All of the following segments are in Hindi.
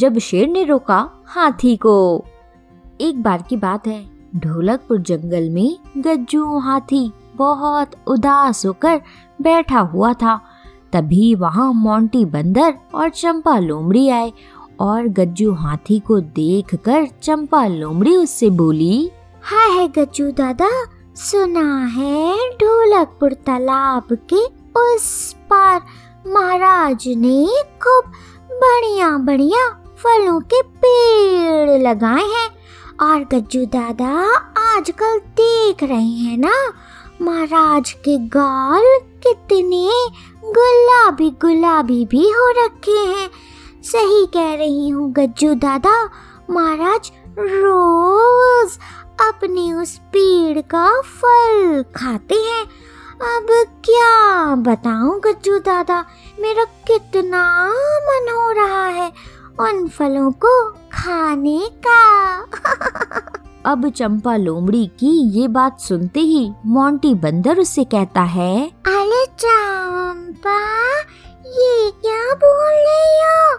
जब शेर ने रोका हाथी को। एक बार की बात है, ढोलकपुर जंगल में गज्जू हाथी बहुत उदास होकर बैठा हुआ था। तभी वहाँ मोंटी बंदर और चंपा लोमड़ी आए और गज्जू हाथी को देखकर चंपा लोमड़ी उससे बोली, हाय है गज्जू दादा, सुना है ढोलकपुर तालाब के उस पार महाराज ने खूब बढ़िया बढ़िया फलों के पेड़ लगाए हैं। और गज्जू दादा आजकल देख रहे हैं ना, महाराज के गाल कितने गुलाबी गुलाबी भी हो रखे हैं। सही कह रही हूँ गज्जू दादा, महाराज रोज अपने उस पेड़ का फल खाते हैं। अब क्या बताऊँ गज्जू दादा, मेरा कितना मन हो रहा है। उन फलों को खाने का। अब चंपा लोमड़ी की ये बात सुनते ही मोंटी बंदर उससे कहता है अरे चंपा ये क्या बोल रही हो?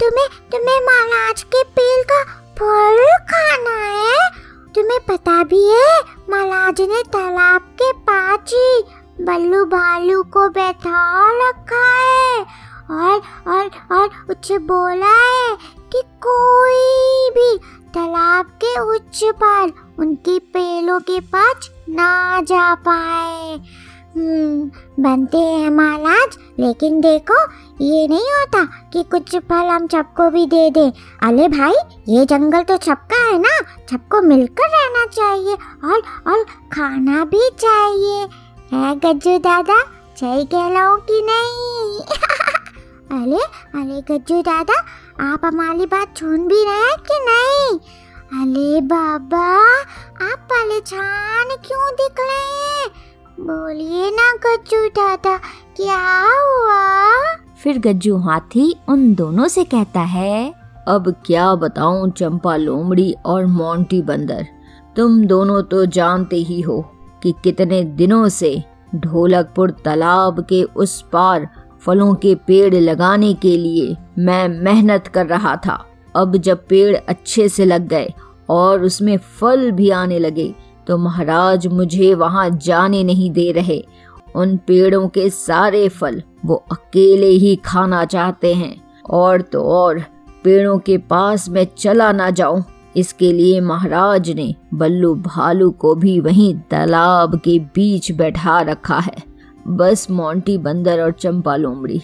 तुम्हें तुम्हें महाराज के पेड़ का फल खाना है? तुम्हें पता भी है महाराज ने तालाब के पास ही बल्लू भालू को बैठा रखा है। और और और उससे बोला है कि कोई भी तालाब के उच्च पार उनकी पेड़ों के पास ना जा पाए। हम्म बनते हैं महाराज, लेकिन देखो, ये नहीं होता कि कुछ फल हम सबको भी दे दे। अरे भाई, ये जंगल तो सबका है ना? सबको मिलकर रहना चाहिए और और खाना भी चाहिए। है गज्जू दादा, सही कह कि नहीं? अरे अरे गज्जू दादा, आप हमारी बात सुन भी रहे हैं कि नहीं? अरे बाबा, आप परेशान क्यों दिख रहे हैं? बोलिए ना गज्जू दादा, क्या हुआ? फिर गज्जू हाथी उन दोनों से कहता है, अब क्या बताऊँ चंपा लोमड़ी और मोंटी बंदर? तुम दोनों तो जानते ही हो कि कितने दिनों से ढोलकपुर तालाब के उस पार फलों के पेड़ लगाने के लिए मैं मेहनत कर रहा था। अब जब पेड़ अच्छे से लग गए और उसमें फल भी आने लगे तो महाराज मुझे वहाँ जाने नहीं दे रहे। उन पेड़ों के सारे फल वो अकेले ही खाना चाहते हैं। और तो और, पेड़ों के पास मैं चला ना जाऊँ। इसके लिए महाराज ने बल्लू भालू को भी वहीं तालाब के बीच बैठा रखा है। बस मोंटी बंदर और चंपा लोमड़ी।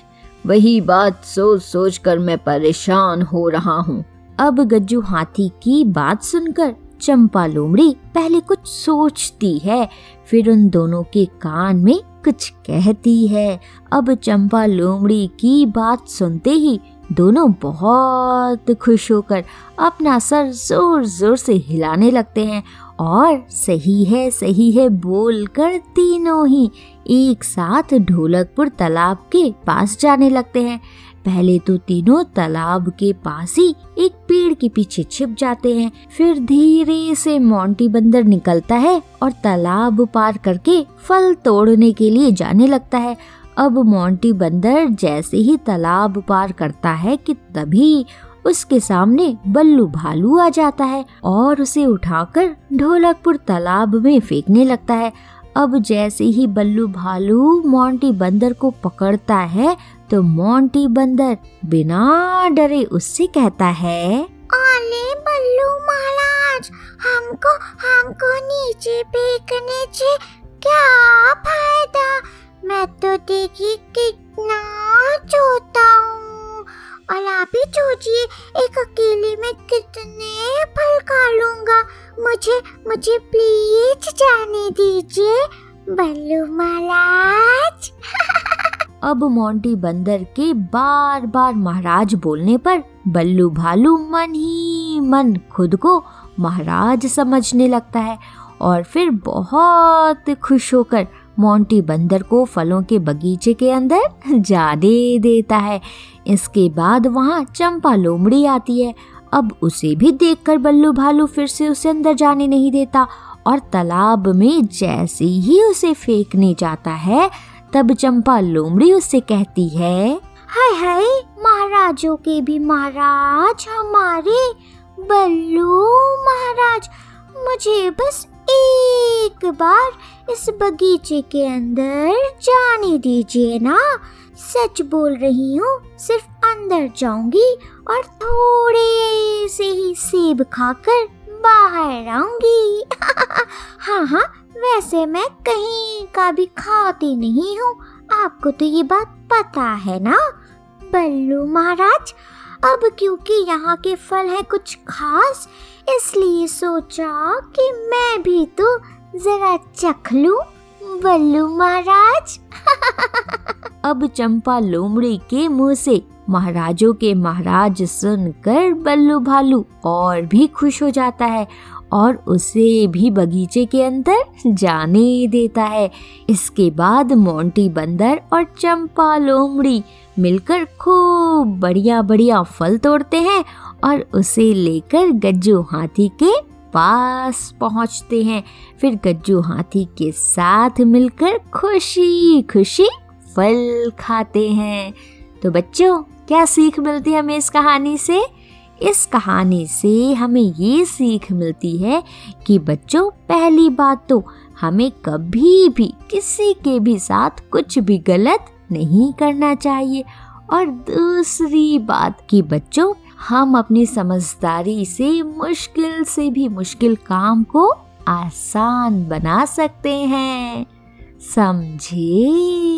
वही बात सोच सोच कर मैं परेशान हो रहा हूँ। अब गज्जू हाथी की बात सुनकर चंपा लोमड़ी पहले कुछ सोचती है, फिर उन दोनों के कान में कुछ कहती है। अब चंपा लोमड़ी की बात सुनते ही दोनों बहुत खुश होकर अपना सर ज़ोर ज़ोर से हिलाने लगते हैं और सही है सही है बोलकर तीनों ही एक साथ ढोलकपुर तालाब के पास जाने लगते हैं। पहले तो तीनों तालाब के पास ही एक पेड़ के पीछे छिप जाते हैं। फिर धीरे से मोंटी बंदर निकलता है और तालाब पार करके फल तोड़ने के लिए जाने लगता है। अब मोंटी बंदर जैसे ही तालाब पार करता है कि तभी उसके सामने बल्लू भालू आ जाता है और उसे उठाकर ढोलकपुर तालाब में फेंकने लगता है। अब जैसे ही बल्लू भालू मोंटी बंदर को पकड़ता है तो मोंटी बंदर बिना डरे उससे कहता है अरे बल्लू महाराज, हमको हमको नीचे फेंकने से क्या फ़ायदा? मैं तो देखी कितना छोटा और आप ही सोचिए एक अकेले में कितने फल खा लूँगा मुझे मुझे प्लीज़ जाने दीजिए, बल्लू महाराज। अब मोंटी बंदर के बार बार महाराज बोलने पर बल्लू भालू मन ही मन खुद को महाराज समझने लगता है और फिर बहुत खुश होकर मोंटी बंदर को फलों के बगीचे के अंदर जाने देता है। इसके बाद वहाँ चंपा लोमड़ी आती है। अब उसे भी देखकर बल्लू भालू फिर से उसे अंदर जाने नहीं देता और तालाब में जैसे ही उसे फेंकने जाता है, तब चंपा लोमड़ी उससे कहती है, हाय हाय, महाराजों के भी महाराज हमारे। बल्लू महाराज, मुझे बस एक बार इस बगीचे के अंदर जाने दीजिए ना। सच बोल रही हूँ, सिर्फ़ अंदर जाऊँगी और थोड़े से ही सेब खाकर बाहर आऊँगी। हाँ हाँ वैसे मैं कहीं का भी खाती नहीं हूँ, आपको तो ये बात पता है ना। बल्लू महाराज अब क्योंकि यहाँ के फल हैं कुछ खास, इसलिए सोचा कि मैं भी तो जरा चख लूँ। बल्लू महाराज। अब चंपा लोमड़ी के मुँह से महाराजों के महाराज सुनकर बल्लू भालू और भी खुश हो जाता है और उसे भी बगीचे के अंदर जाने देता है। इसके बाद मोंटी बंदर और चंपा लोमड़ी मिलकर खूब बढ़िया बढ़िया फल तोड़ते हैं और उसे लेकर गज्जू हाथी के पास पहुँचते हैं। फिर गज्जू हाथी के साथ मिलकर खुशी खुशी फल खाते हैं। तो बच्चों क्या सीख मिलती है हमें इस कहानी से? इस कहानी से हमें ये सीख मिलती है कि बच्चों, पहली बात तो हमें कभी भी किसी के भी साथ कुछ भी गलत नहीं करना चाहिए। और दूसरी बात कि बच्चों, हम अपनी समझदारी से मुश्किल से भी मुश्किल काम को आसान बना सकते हैं। समझे?